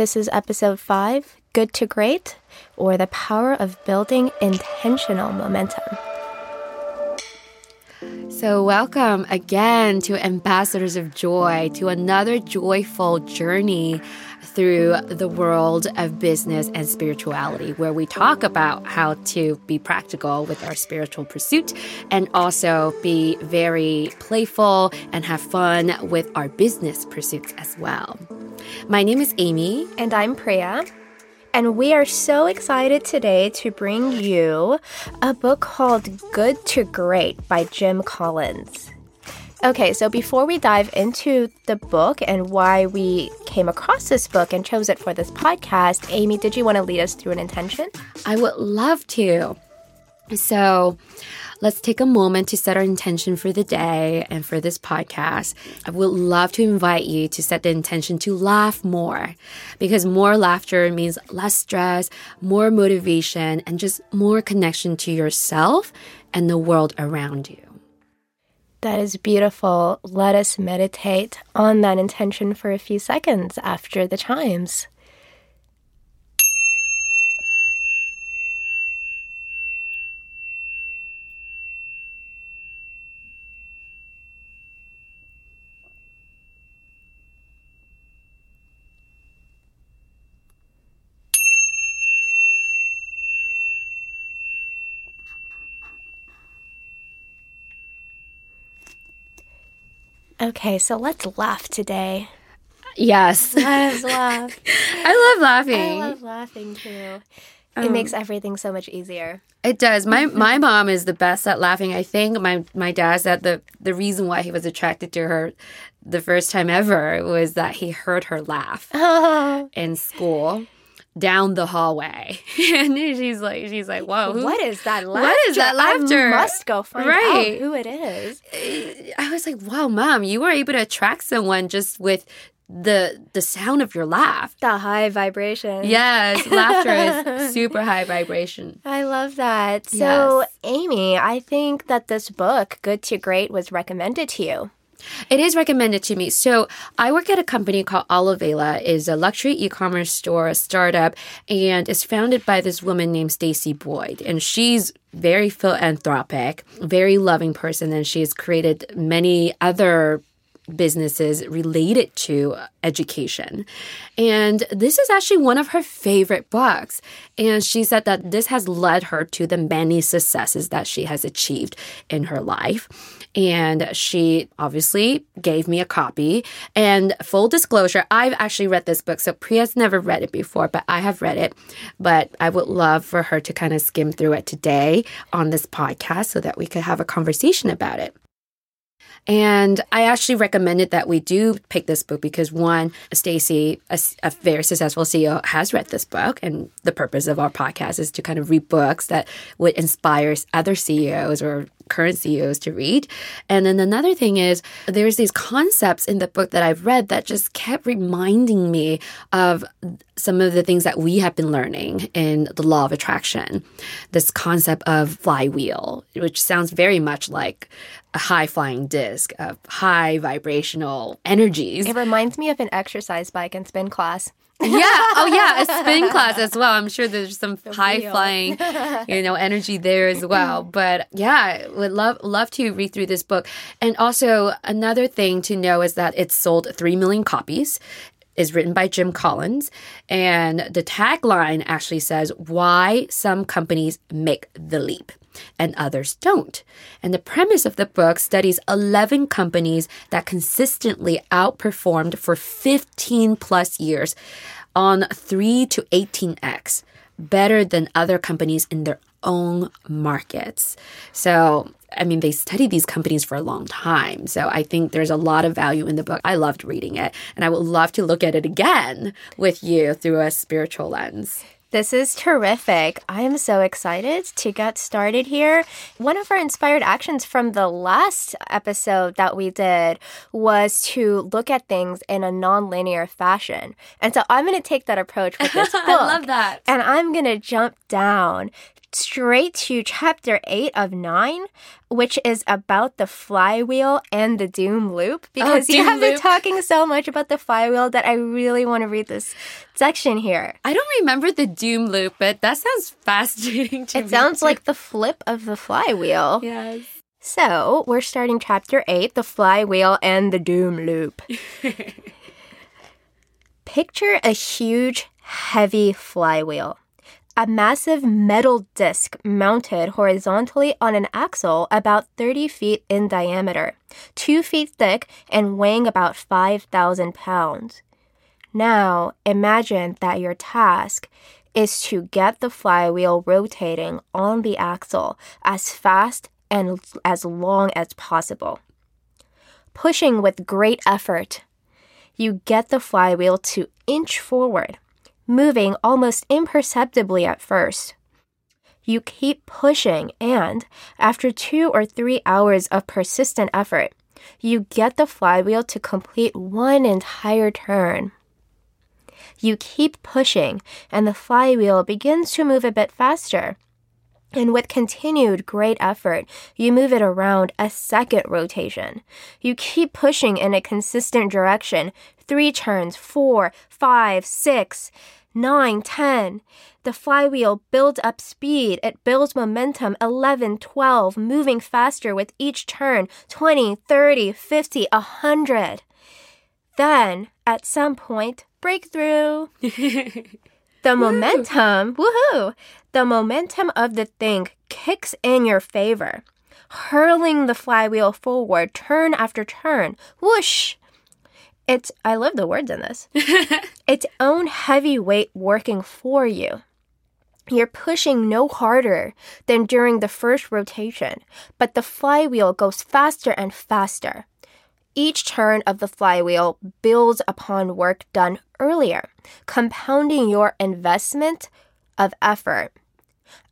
This is episode five Good to Great, or the power of building intentional momentum. So, welcome again to Ambassadors of Joy, to another joyful journey through the world of business and spirituality, where we talk about how to be practical with our spiritual pursuit and also be very playful and have fun with our business pursuits as well. My name is Amy. And I'm Priya. And we are so excited today to bring you a book called Good to Great by Jim Collins. Okay, so before we dive into the book and why we came across this book and chose it for this podcast, Amy, did you want to lead us through an intention? I would love to. So, let's take a moment to set our intention for the day and for this podcast. I would love to invite you to set the intention to laugh more because more laughter means less stress, more motivation, and just more connection to yourself and the world around you. That is beautiful. Let us meditate on that intention for a few seconds after the chimes. Okay, so let's laugh today. Yes. Let's laugh. I love laughing. I love laughing too. It um, makes everything so much easier. It does. My my mom is the best at laughing. I think my my dad said the the reason why he was attracted to her the first time ever was that he heard her laugh in school down the hallway, and she's like she's like, "Whoa, who- What is that laughter? What is that laughter? I must go find Right. out who it is. I was like, "Wow, mom, you were able to attract someone just with the the sound of your laugh." The high vibration. Yes, laughter is super high vibration. I love that. So, Yes. Amy, I think that this book, Good to Great, was recommended to you. It is recommended to me. So I work at a company called Olivela. is a luxury e-commerce store, a startup, and it's founded by this woman named Stacey Boyd. And she's very philanthropic, very loving person, and she has created many other businesses related to education. And this is actually one of her favorite books. And she said that this has led her to the many successes that she has achieved in her life. And she obviously gave me a copy. And full disclosure, I've actually read this book. So Priya's never read it before, but I have read it. But I would love for her to kind of skim through it today on this podcast so that we could have a conversation about it. And I actually recommended that we do pick this book because one, Stacey, a very successful CEO, has read this book, and the purpose of our podcast is to kind of read books that would inspire other CEOs or current CEOs to read. And then another thing is there's these concepts in the book that I've read that just kept reminding me of some of the things that we have been learning in the law of attraction. This concept of flywheel, which sounds very much like a high flying disc of high vibrational energies. It reminds me of an exercise bike and spin class. yeah. Oh, yeah. A spin class as well. I'm sure there's some high wheel. flying, you know, energy there as well. But yeah, would love love to read through this book. And also another thing to know is that it's sold three million copies. Is written by Jim Collins, and the tagline actually says why some companies make the leap and others don't. And the premise of the book studies 11 companies that consistently outperformed for 15 plus years on 3 to 18x, better than other companies in their own markets. So, I mean, they study these companies for a long time. So I think there's a lot of value in the book. I loved reading it, and I would love to look at it again with you through a spiritual lens. This is terrific. I am so excited to get started here. One of our inspired actions from the last episode that we did was to look at things in a non-linear fashion. And so I'm going to take that approach with this book. I love that. And I'm going to jump down straight to chapter 8 of 9, which is about the flywheel and the doom loop. Oh, because you Oh, doom have been talking so much about the flywheel that I really want to read this section here. I don't remember the doom loop, but that sounds fascinating to me. It sounds like the flip of the flywheel. Yes. So, we're starting chapter 8 The Flywheel and the Doom Loop. Picture a huge, heavy flywheel. A massive metal disc mounted horizontally on an axle about 30 feet in diameter, 2 feet thick, and weighing about 5,000 pounds. Now, imagine that your task is to get the flywheel rotating on the axle as fast and as long as possible. Pushing with great effort, you get the flywheel to inch forward, moving almost imperceptibly at first. You keep pushing, and after two or three hours of persistent effort, you get the flywheel to complete one entire turn. You keep pushing, and the flywheel begins to move a bit faster. And with continued great effort, you move it around a second rotation. You keep pushing in a consistent direction. Three turns, four, five, six, nine, ten. The flywheel builds up speed. It builds momentum. 11, 12, moving faster with each turn. 20, 30, 50, 100. Then, at some point, breakthrough. The momentum, woohoo! The momentum of the thing kicks in your favor, hurling the flywheel forward turn after turn. Whoosh! It's, I love the words in this. its own heavy weight working for you. You're pushing no harder than during the first rotation, but the flywheel goes faster and faster. Each turn of the flywheel builds upon work done earlier, compounding your investment of effort.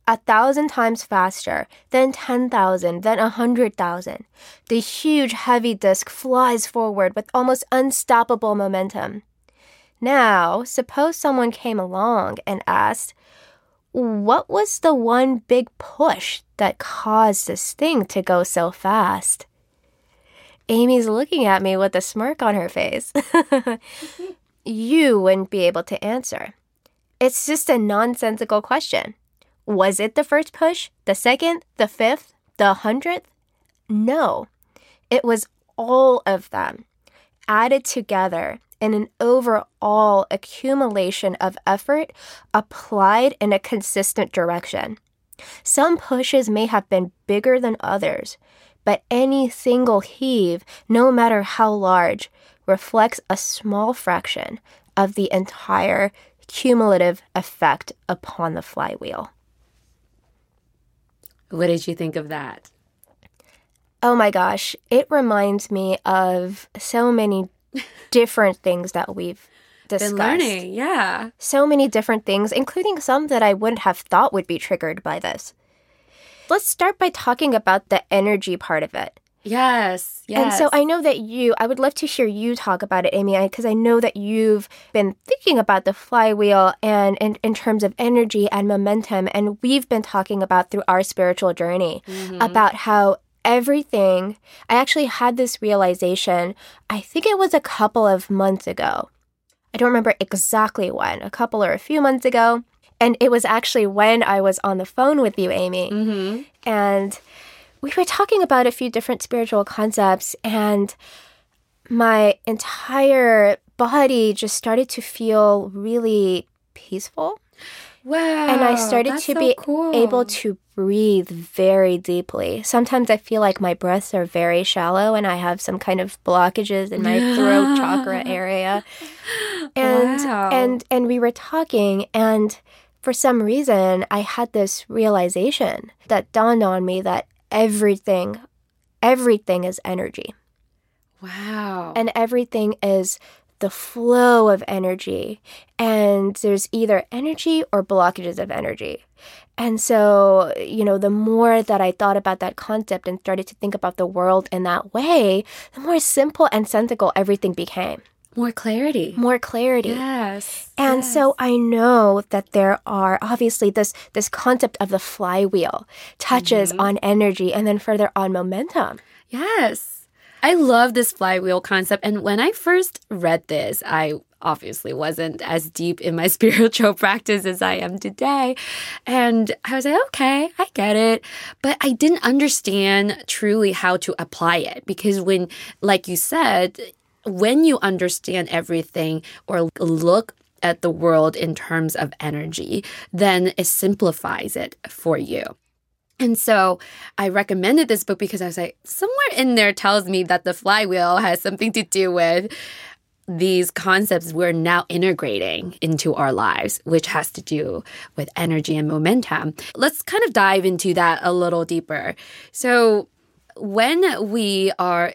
A thousand times faster, then 10,000, then a 100,000. The huge heavy disc flies forward with almost unstoppable momentum. Now, suppose someone came along and asked, What was the one big push that caused this thing to go so fast? Amy's looking at me with a smirk on her face. you wouldn't be able to answer. It's just a nonsensical question. Was it the first push, the second, the fifth, the hundredth? No. It was all of them added together in an overall accumulation of effort applied in a consistent direction. Some pushes may have been bigger than others, but any single heave, no matter how large, reflects a small fraction of the entire cumulative effect upon the flywheel. What did you think of that? Oh my gosh, it reminds me of so many different things that we've discussed. Been learning, yeah. So many different things, including some that I wouldn't have thought would be triggered by this. Let's start by talking about the energy part of it. Yes, yes. And so I know that you, I would love to hear you talk about it, Amy, because I know that you've been thinking about the flywheel and in, in terms of energy and momentum. And we've been talking about through our spiritual journey about how everything, I actually had this realization, I think it was a couple of months ago. I don't remember exactly when, a couple or a few months ago. And it was actually when I was on the phone with you, Amy. Mhm. And we were talking about a few different spiritual concepts, and my entire body just started to feel really peaceful. Wow. and I started to so be cool. able to breathe very deeply. Sometimes I feel like my breaths are very shallow and I have some kind of blockages in my throat chakra area. And Wow. and and we were talking and for some reason I had this realization that dawned on me that everything everything is energy. Wow. and everything is the flow of energy. And there's either energy or blockages of energy. And so you know the more that i thought about that concept and started to think about the world in that way the more simple and sensical everything became More clarity. more clarity. Yes. And so I know that there are obviously this this concept of the flywheel touches Mm-hmm. on energy and then further on momentum. Yes. I love this flywheel concept. And when I first read this, I obviously wasn't as deep in my spiritual practice as I am today. And I was like, okay, I get it. But I didn't understand truly how to apply it because when, like you said, when you understand everything or look at the world in terms of energy, then it simplifies it for you. And so I recommended this book because I was like, somewhere in there tells me that the flywheel has something to do with these concepts we're now integrating into our lives, which has to do with energy and momentum. Let's kind of dive into that a little deeper. So, when we are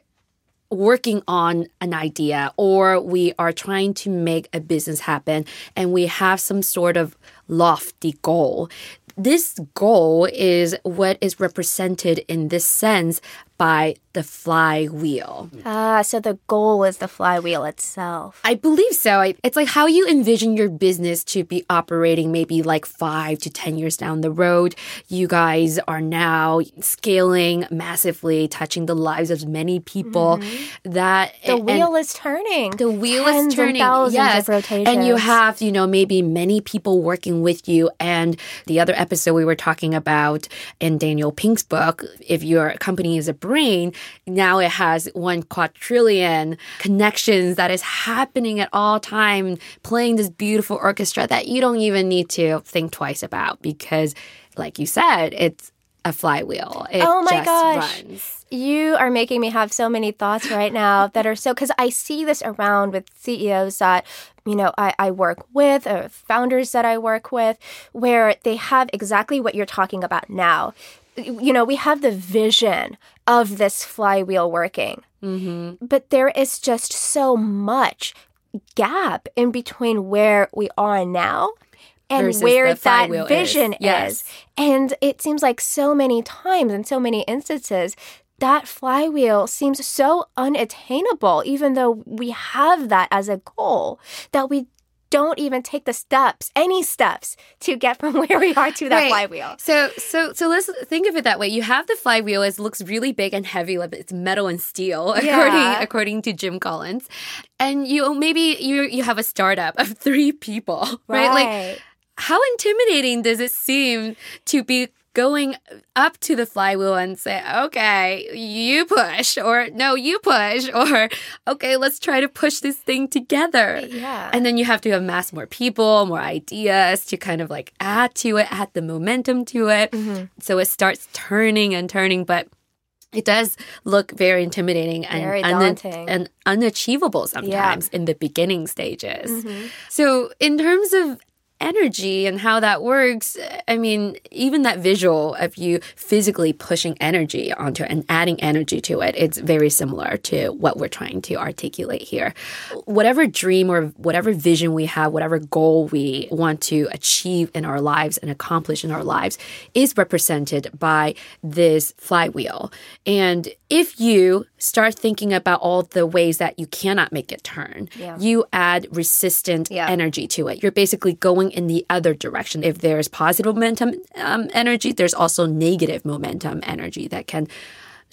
working on an idea or we are trying to make a business happen and we have some sort of lofty goal, this goal is what is represented in this sense by the flywheel. Ah, so the goal is the flywheel itself. I believe so. I- It's like how you envision your business to be operating maybe like five to 10 years down the road. You guys are now scaling massively, touching the lives of many people. That The wheel is turning. the wheel Tens is turning. thousands yes. of rotations. And you have, you know, maybe many people working with you. And the other episode we were talking about in Daniel Pink's book, if your company is a brain, now it has one quadrillion connections that is happening at all time, playing this beautiful orchestra that you don't even need to think twice about because, like you said, it's a flywheel. It Oh my gosh. runs. You are making me have so many thoughts right now that are so because I see this around with CEOs that you know I, I work with or founders that I work with where they have exactly what you're talking about now. You know, we have the vision of this flywheel working, Mm-hmm. but there is just so much gap in between where we are now and Versus where that flywheel is. vision Yes. is. And it seems like so many times in so many instances, that flywheel seems so unattainable, even though we have that as a goal, that we don't even take the steps, any steps, to get from where we are to that Right. flywheel. So so so let's think of it that way. You have the flywheel. It looks really big and heavy, like it's metal and steel, according Yeah. according to Jim Collins. And you maybe you you have a startup of three people, right? Like how intimidating does it seem to be going up to the flywheel and say, okay, you push, or no, you push, or okay, let's try to push this thing together. yeah. And then you have to amass more people, more ideas to kind of like add to it, add the momentum to it. Mm-hmm. So it starts turning and turning, but it does look very intimidating and, Very daunting. and unachievable sometimes in the beginning stages. Mm-hmm. So, in terms of energy and how that works, I mean, even that visual of you physically pushing energy onto and adding energy to it, it's very similar to what we're trying to articulate here. Whatever dream or whatever vision we have, whatever goal we want to achieve in our lives and accomplish in our lives is represented by this flywheel. And if you start thinking about all the ways that you cannot make it turn, Yeah. you add resistant Yeah. energy to it. You're basically going in the other direction. If there's positive momentum um, energy, there's also negative momentum energy that can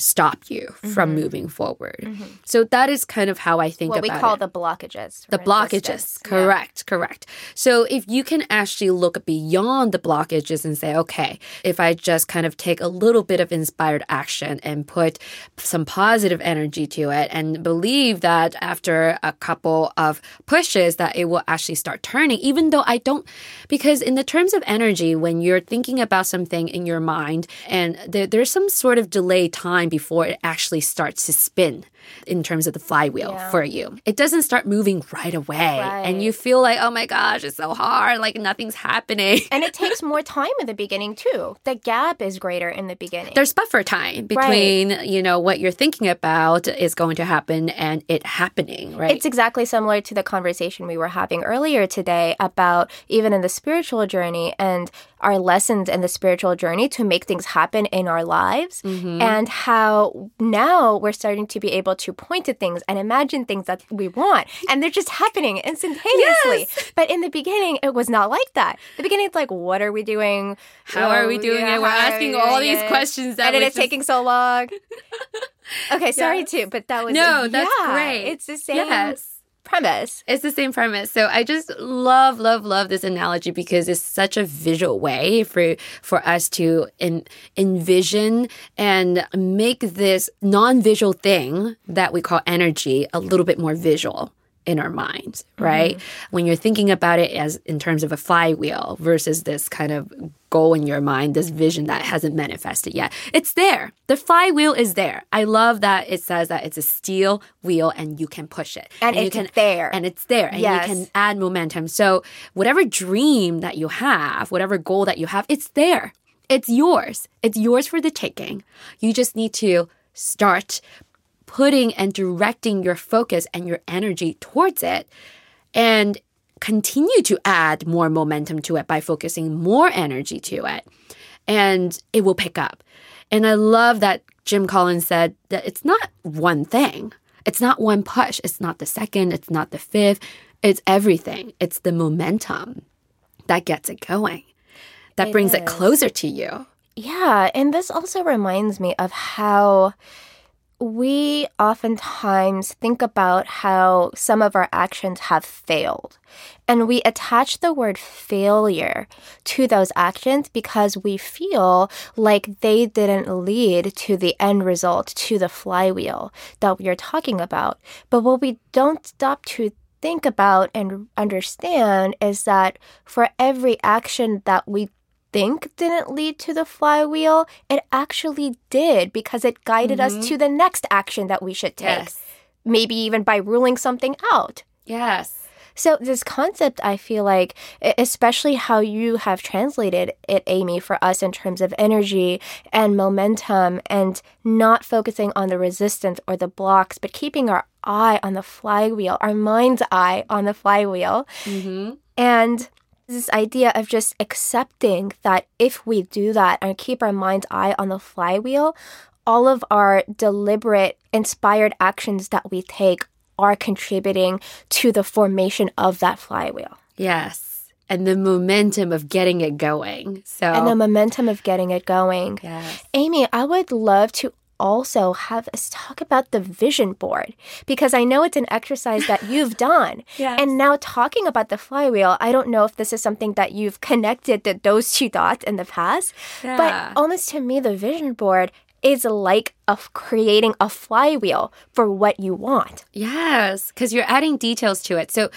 stop you from mm-hmm. moving forward. Mm-hmm. So that is kind of how I think what we call it. the blockages. The blockages, resistance. Yeah. correct, correct. So if you can actually look beyond the blockages and say, okay, if I just kind of take a little bit of inspired action and put some positive energy to it and believe that after a couple of pushes that it will actually start turning, even though I don't, because in the terms of energy, when you're thinking about something in your mind and there, there's some sort of delay time before it actually starts to spin in terms of the flywheel Yeah. for you. It doesn't start moving right away. And you feel like, oh my gosh, it's so hard. Like nothing's happening. And it takes more time in the beginning too. The gap is greater in the beginning. There's buffer time between, you know, what you're thinking about is going to happen and it happening, right? It's exactly similar to the conversation we were having earlier today about even in the spiritual journey and our lessons in the spiritual journey to make things happen in our lives Mm-hmm. and how now we're starting to be able able to point to things and imagine things that we want. And they're just happening instantaneously. Yes. But in the beginning, it was not like that. The beginning, it's like, what are we doing? How are we doing it? We're asking we all these it? questions that and it's just- taking so long. okay, sorry Yes. too, but that was No, that's yeah, great. It's the same Yes. Premise. It's the same premise. So I just love, love, love this analogy because it's such a visual way for for us to en- envision and make this non-visual thing that we call energy a little bit more visual in our minds, right? Mm-hmm. When you're thinking about it as in terms of a flywheel versus this kind of goal in your mind, this vision that hasn't manifested yet. It's there. The flywheel is there. I love that it says that it's a steel wheel and you can push it. And you it's can there. and it's there and Yes. you can add momentum. So whatever dream that you have, whatever goal that you have, it's there. It's yours. It's yours for the taking. You just need to start putting and directing your focus and your energy towards it and continue to add more momentum to it by focusing more energy to it and it will pick up. And I love that Jim Collins said that it's not one thing. It's not one push. It's not the second. It's not the fifth. It's everything. It's the momentum that gets it going, that brings it closer to you. Yeah, and this also reminds me of how we oftentimes think about how some of our actions have failed. And we attach the word failure to those actions because we feel like they didn't lead to the end result, to the flywheel that we are talking about. But what we don't stop to think about and understand is that for every action that we think didn't lead to the flywheel, it actually did because it guided us to the next action that we should take. Yes. Maybe even by ruling something out. Yes. So, this concept, I feel like, especially how you have translated it, Amy, for us in terms of energy and momentum and not focusing on the resistance or the blocks, but keeping our eye on the flywheel, our mind's eye on the flywheel. Mm-hmm. And this idea of just accepting that if we do that and keep our mind's eye on the flywheel, all of our deliberate, inspired actions that we take are contributing to the formation of that flywheel Yes. And the momentum of getting it going. So, and the momentum of getting it going. yes. Amy, I would love to also have us talk about the vision board because I know it's an exercise that you've done. Yes. And now talking about the flywheel, I don't know if this is something that you've connected the, those two dots in the past, Yeah. but almost to me, the vision board is like of creating a flywheel for what you want. Yes, because you're adding details to it. So,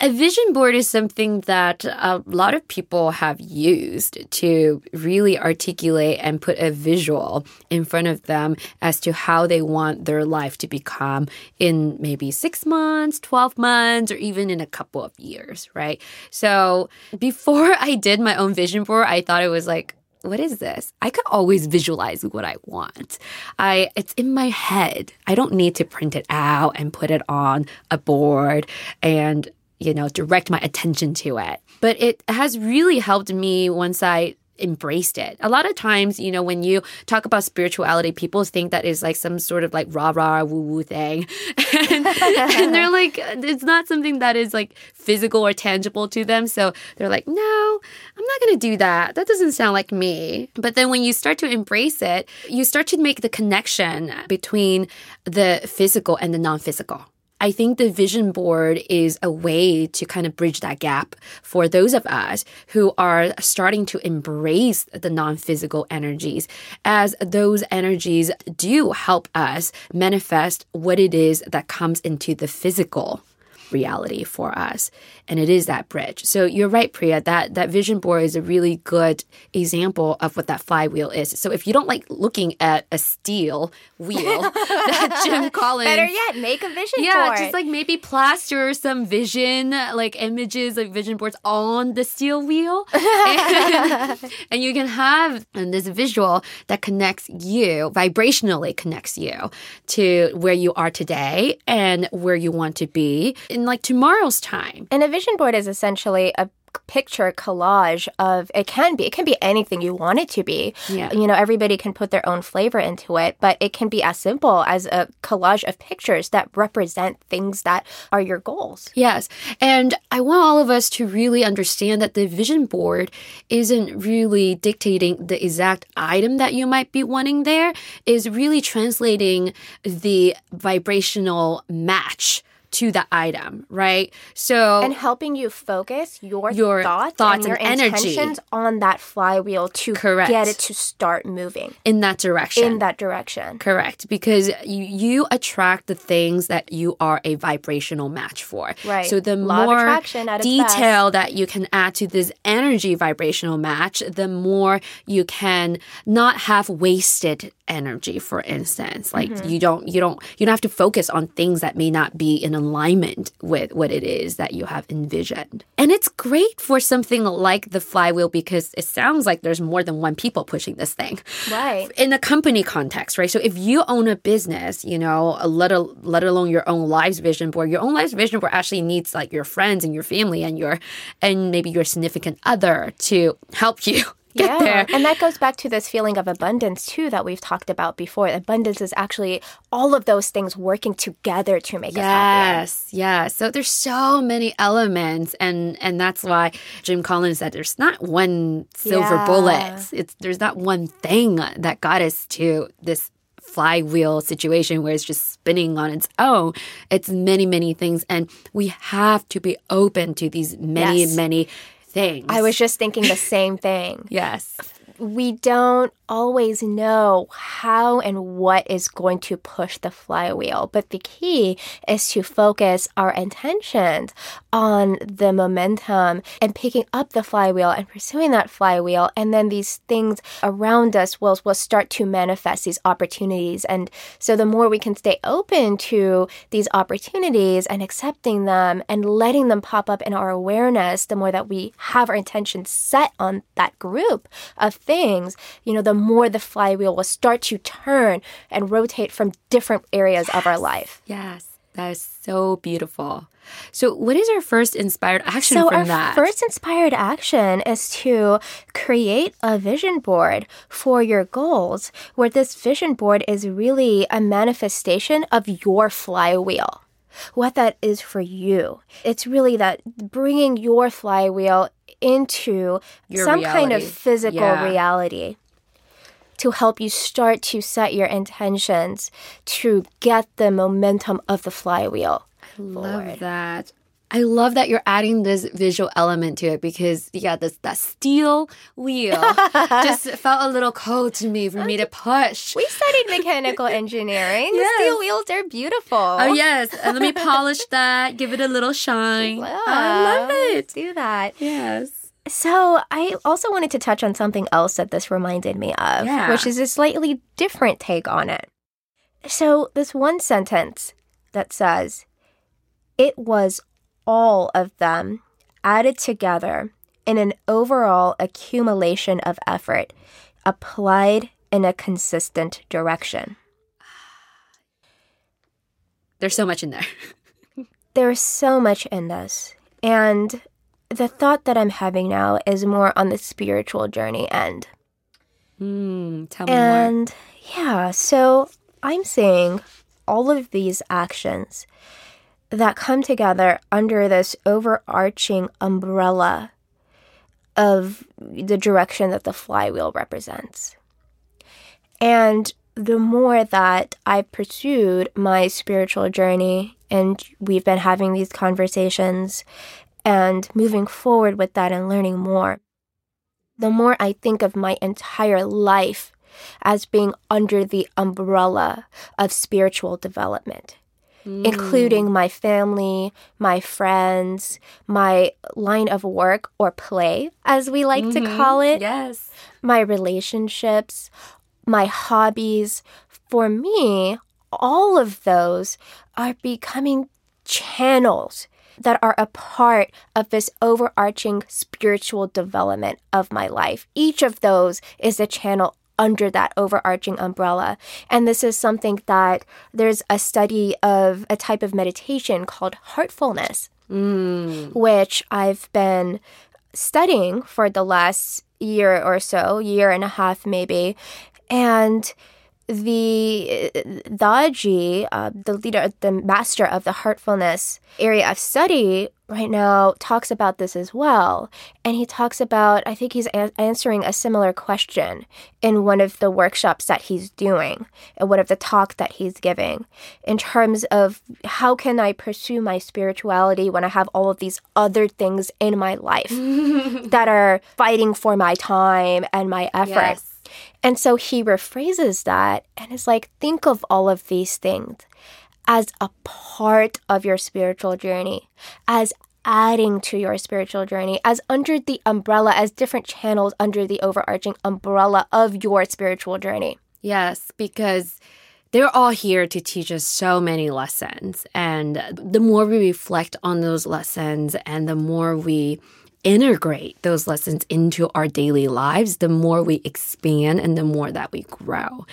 a vision board is something that a lot of people have used to really articulate and put a visual in front of them as to how they want their life to become in maybe six months, 12 months, or even in a couple of years, right? So, before I did my own vision board, I thought it was like, what is this? I could always visualize what I want. I it's in my head. I don't need to print it out and put it on a board and you know direct my attention to it. But it has really helped me once I embraced it. A lot of times, you know, when you talk about spirituality, people think that is like some sort of like rah rah woo woo thing. and, and they're like, it's not something that is like physical or tangible to them. So they're like, no, I'm not going to do that. That doesn't sound like me. But then when you start to embrace it, you start to make the connection between the physical and the non physical. I think the vision board is a way to kind of bridge that gap for those of us who are starting to embrace the non physical energies, as those energies do help us manifest what it is that comes into the physical reality for us and it is that bridge so you're right priya that that vision board is a really good example of what that flywheel is so if you don't like looking at a steel wheel that jim collins Better yet, make a vision yeah, board. Yeah, just like maybe plaster some vision, like images, like vision boards on the steel wheel. and, and you can have um, this visual that connects you, vibrationally connects you to where you are today and where you want to be in like tomorrow's time. And a vision board is essentially a picture collage of it can be it can be anything you want it to be Yeah. you know everybody can put their own flavor into it but it can be as simple as a collage of pictures that represent things that are your goals Yes. And I want all of us to really understand that the vision board isn't really dictating the exact item that you might be wanting there, is really translating the vibrational match to the item, right? So and helping you focus your, Your thoughts, thoughts and your energy. intentions on that flywheel to Correct. get it to start moving in that direction. in that direction Correct, because you, you attract the things that you are a vibrational match for. Right. So the Law more attraction at its detail that you can add to this energy vibrational match, the more you can not have wasted energy. For instance, like Mm-hmm. you don't you don't you don't have to focus on things that may not be in alignment with what it is that you have envisioned. And it's great for something like the flywheel because it sounds like there's more than one people pushing this thing right in a company context, right? So if you own a business, you know, a let, let alone your own lives vision board, your own lives vision board actually needs like your friends and your family and your and maybe your significant other to help you get there. And that goes back to this feeling of abundance too that we've talked about before. Abundance is actually all of those things working together to make us happier. Yes, yes. So there's so many elements, and and that's why Jim Collins said there's not one silver Yeah. bullet. It's there's not one thing that got us to this flywheel situation where it's just spinning on its own. It's many many things, and we have to be open to these many Yes. many things. I was just thinking the same thing. yes. we don't always know how and what is going to push the flywheel. But the key is to focus our intentions on the momentum and picking up the flywheel and pursuing that flywheel. And then these things around us will, will start to manifest these opportunities. And so the more we can stay open to these opportunities and accepting them and letting them pop up in our awareness, the more that we have our intentions set on that group of things, you know, the more the flywheel will start to turn and rotate from different areas of our life. Yes. That is so beautiful. So, what is our first inspired action So, from our that? first inspired action is to create a vision board for your goals, where this vision board is really a manifestation of your flywheel. What that is for you. It's really that bringing your flywheel into Your some kind of physical Yeah. reality to help you start to set your intentions to get the momentum of the flywheel. I love that. I love that you're adding this visual element to it because yeah, this that steel wheel just felt a little cold to me for me to push. We studied mechanical engineering. The Yes. steel wheels are beautiful. Oh yes, and let me polish that, give it a little shine. Yeah, I love let's it. Do that. Yes. So I also wanted to touch on something else that this reminded me of, Yeah. which is a slightly different take on it. So this one sentence that says, "It was all of them added together in an overall accumulation of effort, applied in a consistent direction." There's so much in there. There's so much in this. And the thought that I'm having now is more on the spiritual journey end. Hmm. tell me more. And yeah, so I'm saying all of these actions that come together under this overarching umbrella of the direction that the flywheel represents. And the more that I pursued my spiritual journey, and we've been having these conversations and moving forward with that and learning more, the more I think of my entire life as being under the umbrella of spiritual development, mm. including my family, my friends, my line of work or play, as we like to mm-hmm. call it, Yes. my relationships, my hobbies. For me, all of those are becoming channels that are a part of this overarching spiritual development of my life. Each of those is a channel under that overarching umbrella. And this is something that there's a study of a type of meditation called heartfulness Mm. which I've been studying for the last year or so, year and a half maybe, and the Daaji, uh, the leader, the master of the heartfulness area of study, right now talks about this as well. And he talks about, I think he's a- answering a similar question in one of the workshops that he's doing, and one of the talks that he's giving, in terms of how can I pursue my spirituality when I have all of these other things in my life that are fighting for my time and my effort. Yes. And so he rephrases that and is like, think of all of these things as a part of your spiritual journey, as adding to your spiritual journey, as under the umbrella, as different channels under the overarching umbrella of your spiritual journey. Yes, because they're all here to teach us so many lessons. And the more we reflect on those lessons and the more we integrate those lessons into our daily lives, the more we expand and the more that we grow.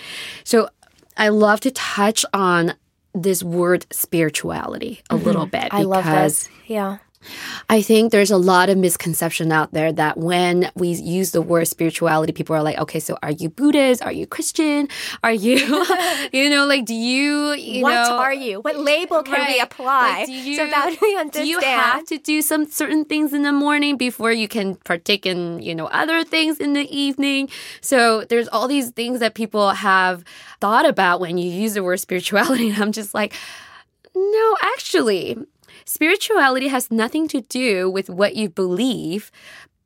So I love to touch on this word spirituality a little bit Mm-hmm. I love this. Yeah. I think there's a lot of misconception out there that when we use the word spirituality, people are like, okay, so are you Buddhist? Are you Christian? Are you, you know, like, do you, you what know, are you? What label can we Right. apply Like, do you, so that we understand? Do you have to do some certain things in the morning before you can partake in, you know, other things in the evening? So there's all these things that people have thought about when you use the word spirituality. And I'm just like, no, actually, spirituality has nothing to do with what you believe,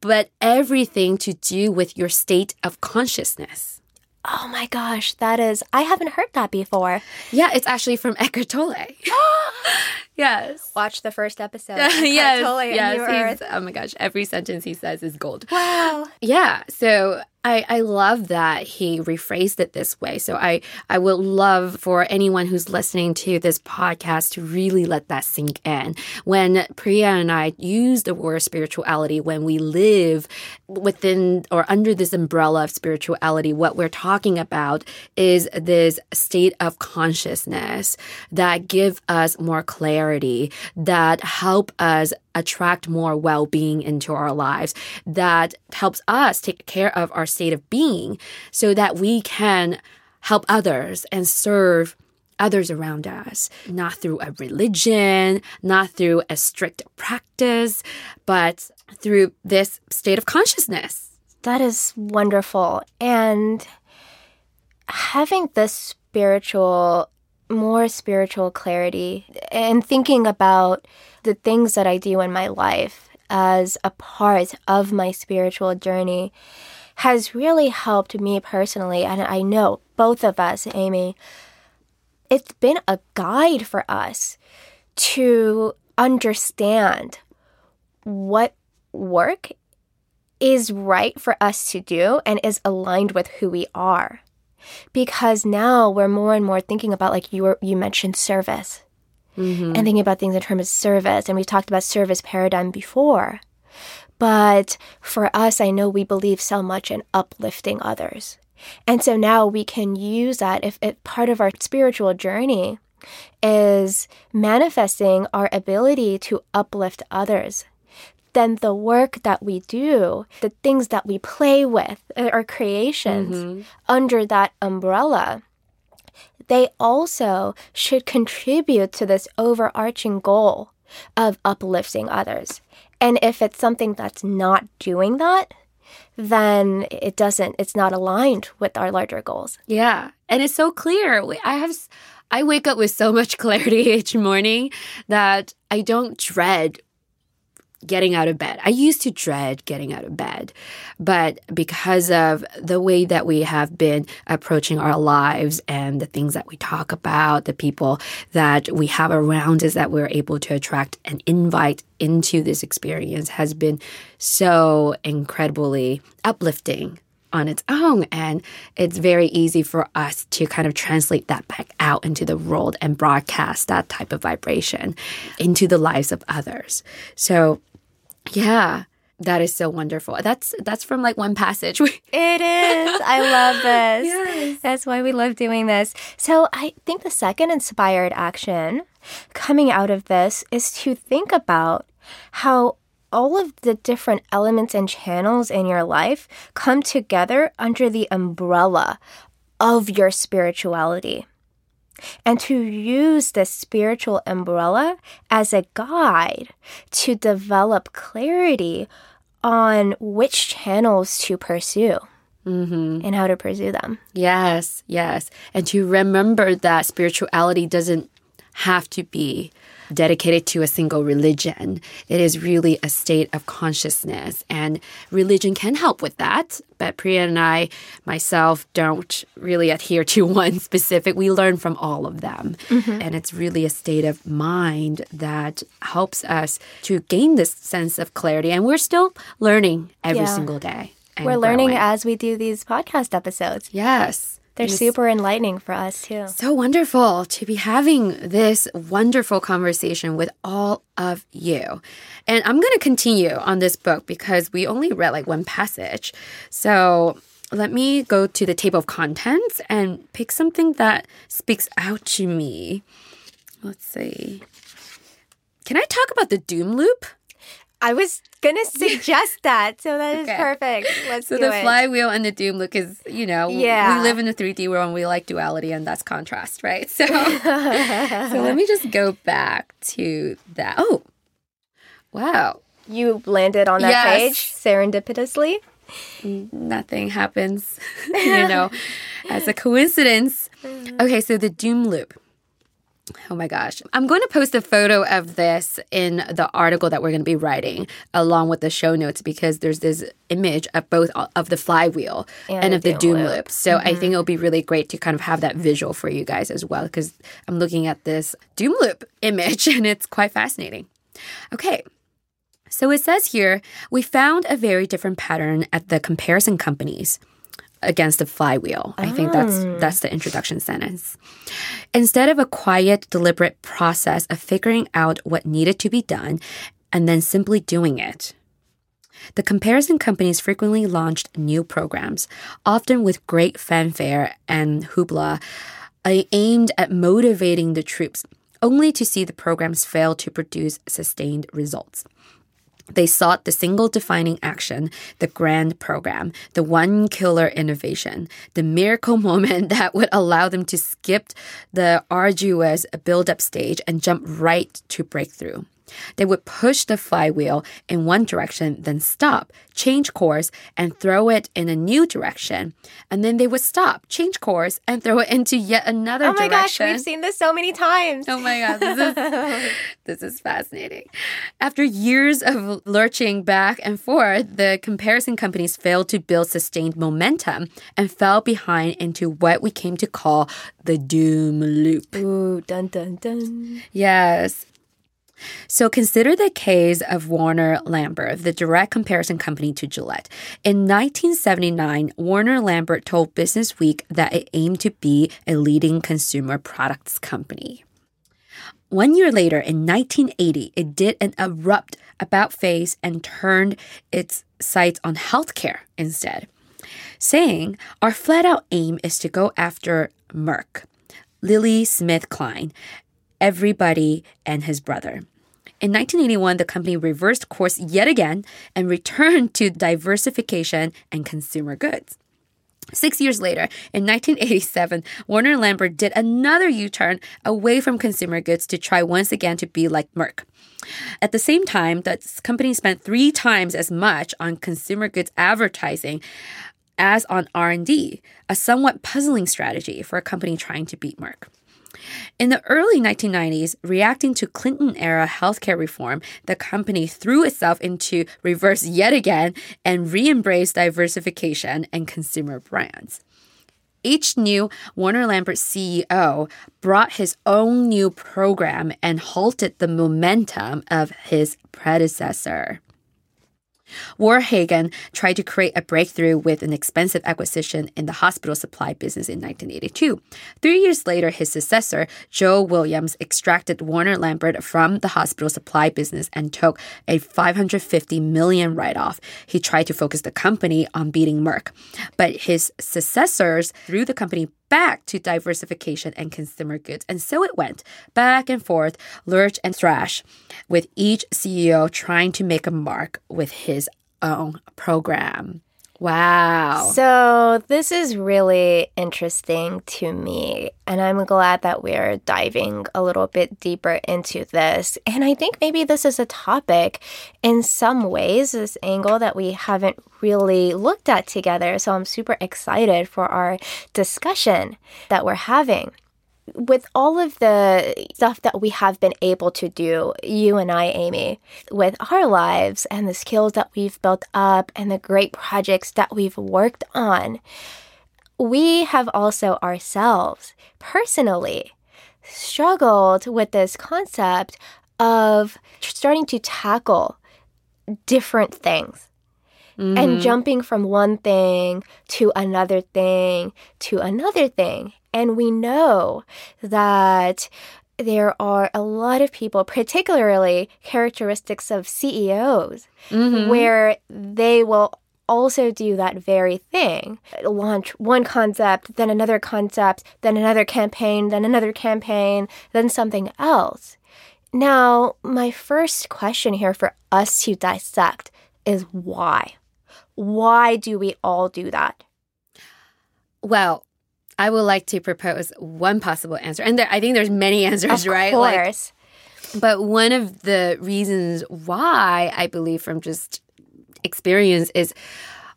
but everything to do with your state of consciousness. Oh my gosh, that is, I haven't heard that before. Yeah, it's actually from Eckhart Tolle. yes. Watch the first episode. yes, Tolle and yes, oh my gosh, every sentence he says is gold. Wow. Yeah, so I, I love that he rephrased it this way. So I, I would love for anyone who's listening to this podcast to really let that sink in. When Priya and I use the word spirituality, when we live within or under this umbrella of spirituality, what we're talking about is this state of consciousness that give us more clarity, that help us attract more well-being into our lives. That helps us take care of our state of being so that we can help others and serve others around us. Not through a religion not through a strict practice but through this state of consciousness. That is wonderful. And having this spiritual, more spiritual clarity and thinking about the things that I do in my life as a part of my spiritual journey has really helped me personally. And I know both of us, Amy, it's been a guide for us to understand what work is right for us to do and is aligned with who we are. Because now we're more and more thinking about, like you were, you mentioned, service and thinking about things in terms of service. And we've talked about service paradigm before. But for us, I know we believe so much in uplifting others. And so now we can use that if, if part of our spiritual journey is manifesting our ability to uplift others then the work that we do, the things that we play with, uh, our creations under that umbrella, they also should contribute to this overarching goal of uplifting others. And if it's something that's not doing that, then it doesn't, it's not aligned with our larger goals. Yeah, and it's so clear. I have, I wake up with so much clarity each morning that I don't dread getting out of bed. I used to dread getting out of bed, but because of the way that we have been approaching our lives and the things that we talk about, the people that we have around us that we're able to attract and invite into this experience has been so incredibly uplifting on its own. And it's very easy for us to kind of translate that back out into the world and broadcast that type of vibration into the lives of others. So, yeah. That is so wonderful. That's that's from like one passage. It is. I love this. Yes. That's why we love doing this. So I think the second inspired action coming out of this is to think about how all of the different elements and channels in your life come together under the umbrella of your spirituality. And to use the spiritual umbrella as a guide to develop clarity on which channels to pursue Mm-hmm. and how to pursue them. Yes, yes. And to remember that spirituality doesn't have to be dedicated to a single religion. It is really a state of consciousness. And religion can help with that. But Priya and I, myself, don't really adhere to one specific. We learn from all of them. Mm-hmm. And it's really a state of mind that helps us to gain this sense of clarity. And we're still learning every Yeah. single day. We're learning as we do these podcast episodes. Yes. They're super enlightening for us too. So wonderful to be having this wonderful conversation with all of you. And I'm going to continue on this book because we only read like one passage. So let me go to the table of contents and pick something that speaks out to me. Let's see. Can I talk about the doom loop? I was gonna suggest that, so that is Okay. perfect. Let's So do the it. flywheel and the doom loop is, you know, Yeah. we live in the 3D world and we like duality and that's contrast, right? So, so let me just go back to that. Oh, wow. you landed on that Yes. page serendipitously. Nothing happens, you know, as a coincidence. Okay, so the doom loop. Oh my gosh. I'm going to post a photo of this in the article that we're going to be writing along with the show notes because there's this image of both uh, of the flywheel and, And of the doom loop. loop. So I think mm-hmm. it'll be really great to kind of have that visual for you guys as well because I'm looking at this doom loop image and it's quite fascinating. Okay. So it says here, we found a very different pattern at the comparison companies against the flywheel. I think that's that's the introduction sentence. Instead of a quiet, deliberate process of figuring out what needed to be done and then simply doing it. The comparison companies frequently launched new programs, often with great fanfare and hoopla, uh, aimed at motivating the troops, only to see the programs fail to produce sustained results. They sought the single defining action, the grand program, the one killer innovation, the miracle moment that would allow them to skip the arduous build up stage and jump right to breakthrough. They would push the flywheel in one direction, then stop, change course, and throw it in a new direction. And then they would stop, change course, and throw it into yet another Oh my gosh, we've seen this so many times. Oh my god, this is this is fascinating. After years of lurching back and forth, the comparison companies failed to build sustained momentum and fell behind into what we came to call the doom loop. Ooh, dun dun dun. Yes. So consider the case of Warner Lambert, the direct comparison company to Gillette. In 1979, Warner Lambert told Business Week that it aimed to be a leading consumer products company. One year later, in 1980, it did an abrupt about face and turned its sights on healthcare instead, saying, Our flat out aim is to go after Merck, Lilly SmithKline, everybody and his brother. In 1981, the company reversed course yet again and returned to diversification and consumer goods. Six years later, in 1987, Warner Lambert did another U turn away from consumer goods to try once again to be like Merck. At the same time, the company spent three times as much on consumer goods advertising as on R&D, a somewhat puzzling strategy for a company trying to beat Merck. In the early 1990s, reacting to Clinton era healthcare reform, the company threw itself into reverse yet again and re embraced diversification and consumer brands. Each new Warner Lambert CEO brought his own new program and halted the momentum of his predecessor. Ward Hagan tried to create a breakthrough with an expensive acquisition in the hospital supply business in 1982. Three years later, his successor, Joe Williams, extracted Warner Lambert from the hospital supply business and took a 550 million write-off. He tried to focus the company on beating Merck, but his successors threw the company back to diversification and consumer goods. And so it went back and forth, lurch and thrash, with each CEO trying to make a mark with his own program. Wow. So, this is really interesting to me. And I'm glad that we're diving a little bit deeper into this. And I think maybe this is a topic in some ways, this angle that we haven't really looked at together. So, I'm super excited for our discussion that we're having with all of the stuff that we have been able to do, you and I, Amy, with our lives and the skills that we've built up and the great projects that we've worked on, we have also ourselves personally struggled with this concept of starting to tackle different things. Mm-hmm. and jumping from one thing to another thing to another thing. And we know that there are a lot of people, particularly characteristics of CEOs, mm-hmm. where they will also do that very thing. Launch one concept, then another concept, then another campaign, then another campaign, then something else. Now, my first question here for us to dissect is why? Why do we all do that? Well, I would like to propose one possible answer. And there, I think there's many answers, right? of right? Course. Like, but one of the reasons why I believe from just experience is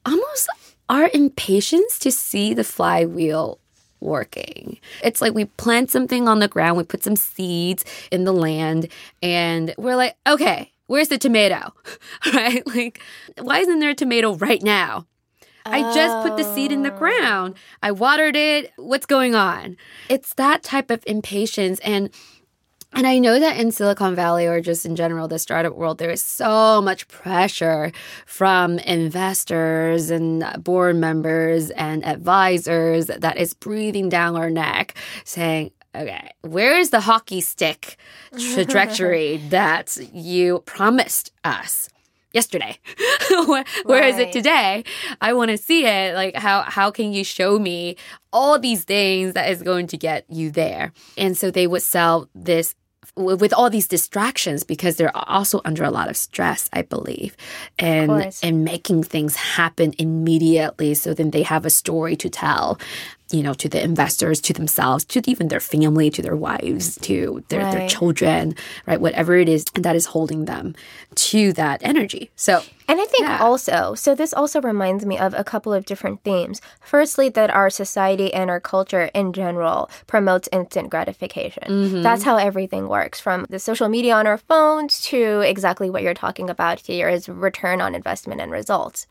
almost our impatience to see the flywheel working. It's like we plant something on the ground, we put some seeds in the land, and we're like, okay, where's the tomato? right? Like, why isn't there a tomato right now? I just put the seed in the oh. ground. I watered it. What's going on? It's that type of impatience and and I know that in Silicon Valley or just in general, the startup world, there is so much pressure from investors and board members and advisors that is breathing down our neck saying, okay, where is the hockey stick trajectory that you promised us? Yesterday. where, where right. is it today? I want to see it. Like how how can you show me all these things that is going to get you there? And so they would sell this with all these distractions because they're also under a lot of stress i believe and and making things happen immediately so then they have a story to tell you know, to the investors, to themselves, to even their family, to their wives, mm-hmm. to their, right. their children, right? Whatever it is that is holding them to that energy. So, and I think yeah. also, so this also reminds me of a couple of different themes. Firstly, that our society and our culture in general promotes instant gratification. Mm-hmm. That's how everything works from the social media on our phones to exactly what you're talking about here is return on investment and results.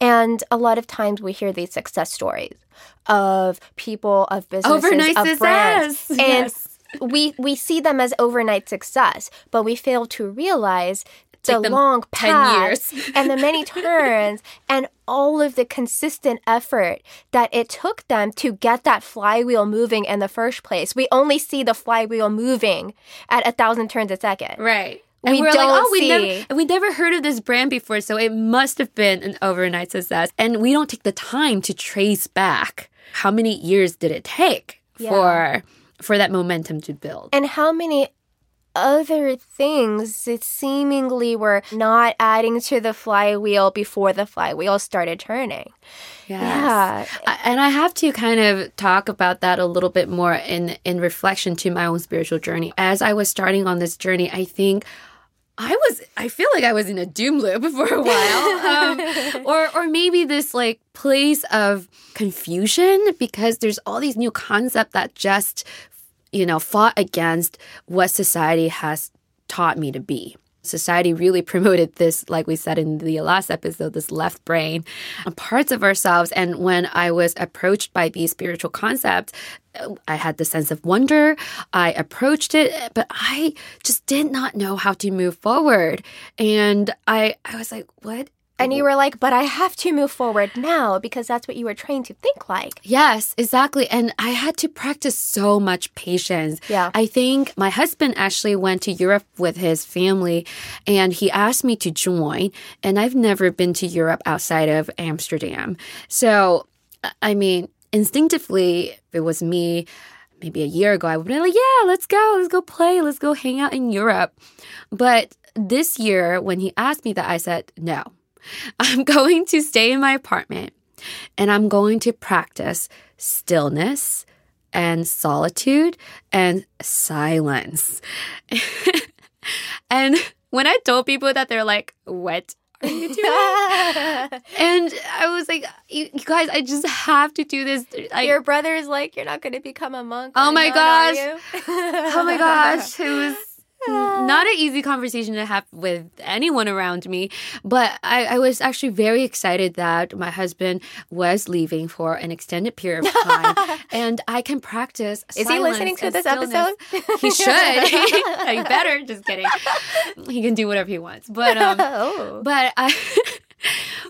And a lot of times we hear these success stories of people, of businesses, overnight of success. brands. And yes. we we see them as overnight success, but we fail to realize the long path and the many turns and all of the consistent effort that it took them to get that flywheel moving in the first place. We only see the flywheel moving at a thousand turns a second. Right. And we are like, oh, we never, we never heard of this brand before, so it must have been an overnight success. And we don't take the time to trace back how many years did it take yeah. for for that momentum to build, and how many other things that seemingly were not adding to the flywheel before the flywheel started turning. Yes. Yeah. And I have to kind of talk about that a little bit more in in reflection to my own spiritual journey. As I was starting on this journey, I think I was I feel like I was in a doom loop for a while. Um, or or maybe this like place of confusion because there's all these new concepts that just you know fought against what society has taught me to be society really promoted this, like we said in the last episode, this left brain uh, parts of ourselves. And when I was approached by these spiritual concepts, uh, I had the sense of wonder. I approached it, uh, but I just did not know how to move forward. And I, I was like, what and you were like, but I have to move forward now because that's what you were trained to think like. Yes, exactly. And I had to practice so much patience. Yeah. I think my husband actually went to Europe with his family and he asked me to join. And I've never been to Europe outside of Amsterdam. So, I mean, instinctively, if it was me maybe a year ago, I would be like, yeah, let's go, let's go play, let's go hang out in Europe. But this year, when he asked me that, I said, no, I'm going to stay in my apartment and I'm going to practice stillness and solitude and silence. and when I told people that, they're like, what are you doing? and I was like, you, you guys, I just have to do this. I, Your brother is like, you're not going to become a monk. Oh my gosh. oh my gosh, it was not an easy conversation to have with anyone around me. But I, I was actually very excited that my husband was leaving for an extended period of time and I can practice. Is he listening to this stillness. episode? He should. he better. Just kidding. He can do whatever he wants. But um, oh. but I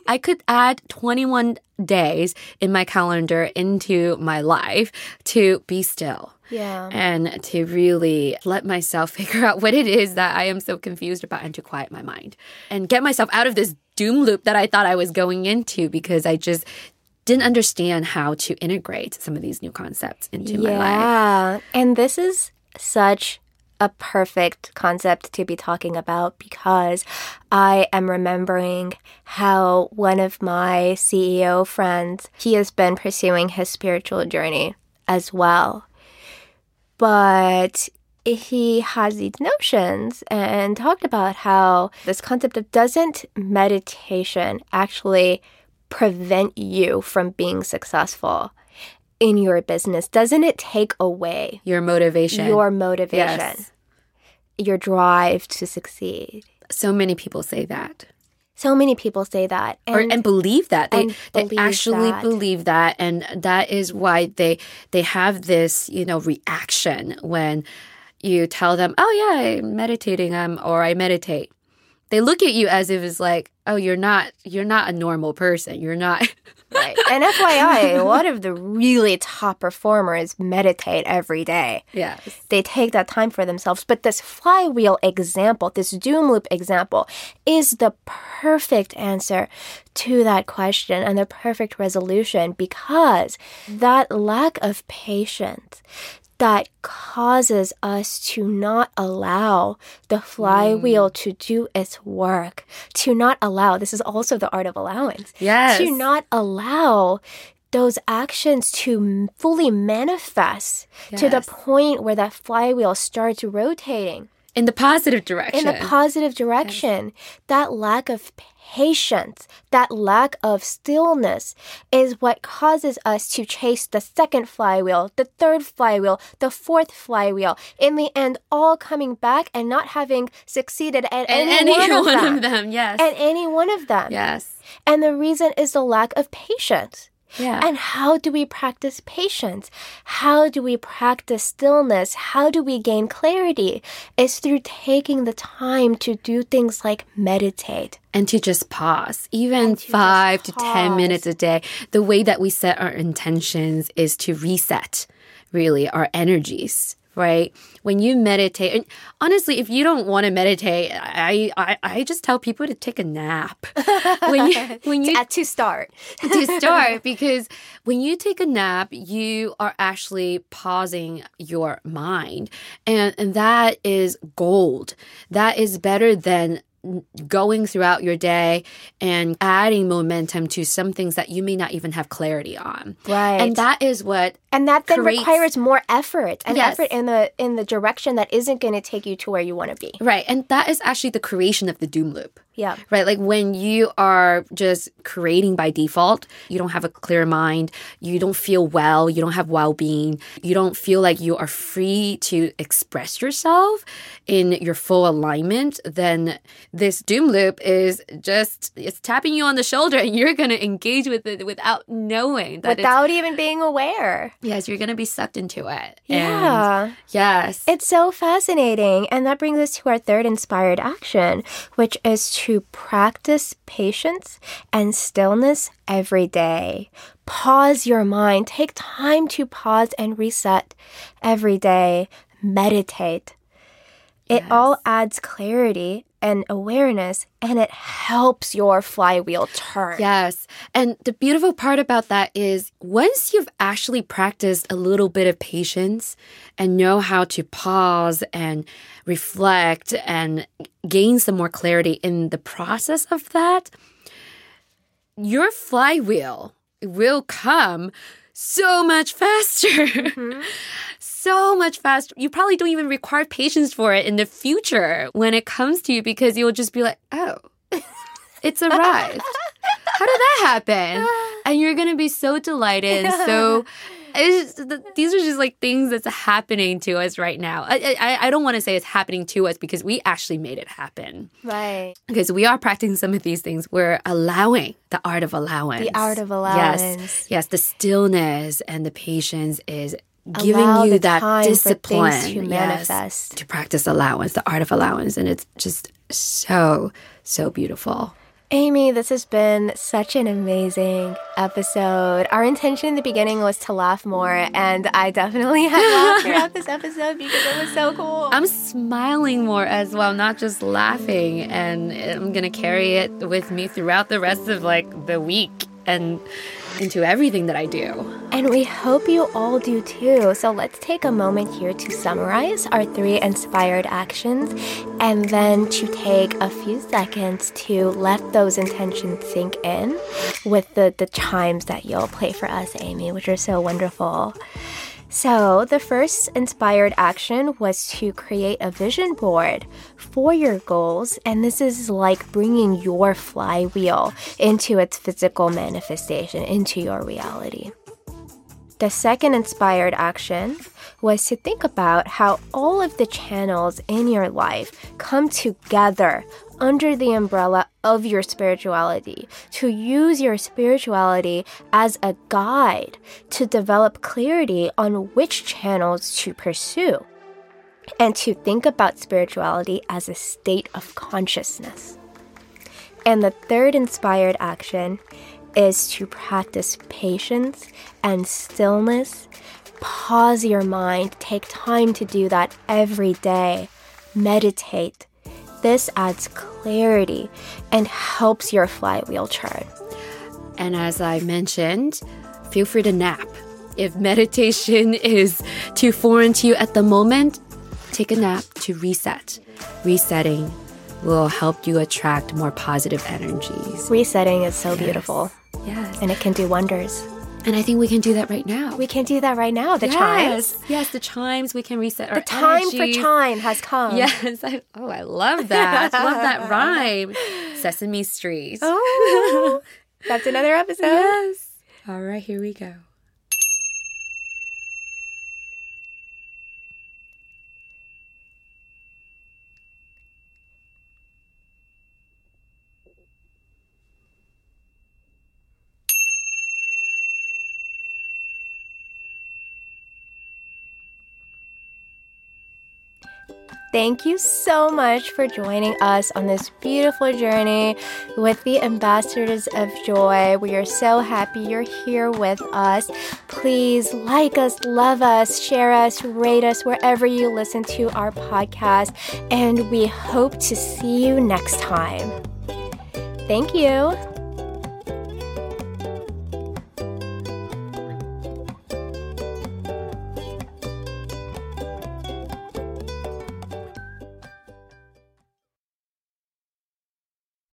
I could add 21 days in my calendar into my life to be still Yeah. and to really let myself figure out what it is that I am so confused about and to quiet my mind and get myself out of this doom loop that I thought I was going into because I just didn't understand how to integrate some of these new concepts into my life. Yeah. And this is such a perfect concept to be talking about because I am remembering how one of my CEO friends, he has been pursuing his spiritual journey as well. But he has these notions and talked about how this concept of doesn't meditation actually prevent you from being successful in your business? Doesn't it take away Your motivation. your motivation, Yes. your drive to succeed? So many people say that. So many people say that. or and believe that they, and they actually that. believe that and that is why they they have this you know reaction when you tell them oh yeah i'm meditating um or i meditate they look at you as if it's like oh you're not you're not a normal person you're not Right. And FYI, a lot of the really top performers meditate every day. yes They take that time for themselves. But this flywheel example, this doom loop example, is the perfect answer to that question and the perfect resolution because that lack of patience that causes us to not allow the flywheel mm. to do its work, to not allow, this is also the art of allowance, yes. to not allow those actions to fully manifest to the point where that flywheel starts rotating in the positive direction in the positive direction. That lack of patience, that lack of stillness is what causes us to chase the second flywheel, the third flywheel, the fourth flywheel. In the end, all coming back and not having succeeded at and any, any one, of them. yes At any one of them. yes And the reason is the lack of patience. Yeah And how do we practice patience? How do we practice stillness? How do we gain clarity? It's through taking the time to do things like meditate. and to just pause, even to five to 10 minutes a day. The way that we set our intentions is to reset really our energies. Right. When you meditate, and honestly, if you don't want to meditate, I, I I just tell people to take a nap. when you when you to start. to start because when you take a nap you are actually pausing your mind and, and that is gold that is better than going throughout your day and adding momentum to some things that you may not even have clarity on Right. and that is what and that then creates- requires more effort and Yes. effort in the in the direction that isn't going to take you to where you want to be. right and that is actually the creation of the doom loop Yeah. right? Like when you are just creating by default, you don't have a clear mind, you don't feel well, you don't have well being, you don't feel like you are free to express yourself in your full alignment, then this doom loop is just it's tapping you on the shoulder and you're gonna engage with it without knowing that Without even being aware. yes, you're gonna be sucked into it. And Yeah. yes. It's so fascinating. And that brings us to our third inspired action, which is to practice patience and stillness every day. Pause your mind. Take time to pause and reset every day. Meditate. It all adds clarity and awareness, and it helps your flywheel turn. Yes. And the beautiful part about that is once you've actually practiced a little bit of patience and know how to pause and reflect and gain some more clarity in the process of that, your flywheel will come so much faster. Mm-hmm. so much faster. You probably don't even require patience for it in the future when it comes to you because you'll just be like, oh, it's arrived. How did that happen? And you're going to be so delighted and so just, these are just like things that's happening to us right now. I, I, I don't want to say it's happening to us because we actually made it happen. Right. Because we are practicing some of these things. We're allowing the art of allowance. The art of allowance. Yes. Yes. The stillness and the patience is giving Allow you that discipline to manifest. Yes, to practice allowance, the art of allowance. And it's just so, so beautiful. Amy, this has been such an amazing episode. Our intention in the beginning was to laugh more, and I definitely had laughed throughout this episode because it was so cool. I'm smiling more as well, not just laughing, and I'm gonna carry it with me throughout the rest of like the week and into everything that I do. And we hope you all do too. So let's take a moment here to summarize our three inspired actions and then to take a few seconds to let those intentions sink in with the, the chimes that you'll play for us, Amy, which are so wonderful. So, the first inspired action was to create a vision board for your goals, and this is like bringing your flywheel into its physical manifestation, into your reality. The second inspired action was to think about how all of the channels in your life come together under the umbrella of your spirituality, to use your spirituality as a guide to develop clarity on which channels to pursue, and to think about spirituality as a state of consciousness. And the third inspired action is to practice patience and stillness. Pause your mind, take time to do that every day. Meditate this adds clarity and helps your flywheel turn. And as I mentioned, feel free to nap. If meditation is too foreign to you at the moment, take a nap to reset. Resetting will help you attract more positive energies. Resetting is so yes. beautiful. Yes. And it can do wonders. And I think we can do that right now. We can do that right now. The yes. chimes. Yes, the chimes. We can reset our The time energies. for chime has come. Yes. I, oh, I love that. love that rhyme. Sesame Street. Oh, that's another episode. Yes. All right, here we go. Thank you so much for joining us on this beautiful journey with the Ambassadors of Joy. We are so happy you're here with us. Please like us, love us, share us, rate us wherever you listen to our podcast, and we hope to see you next time. Thank you.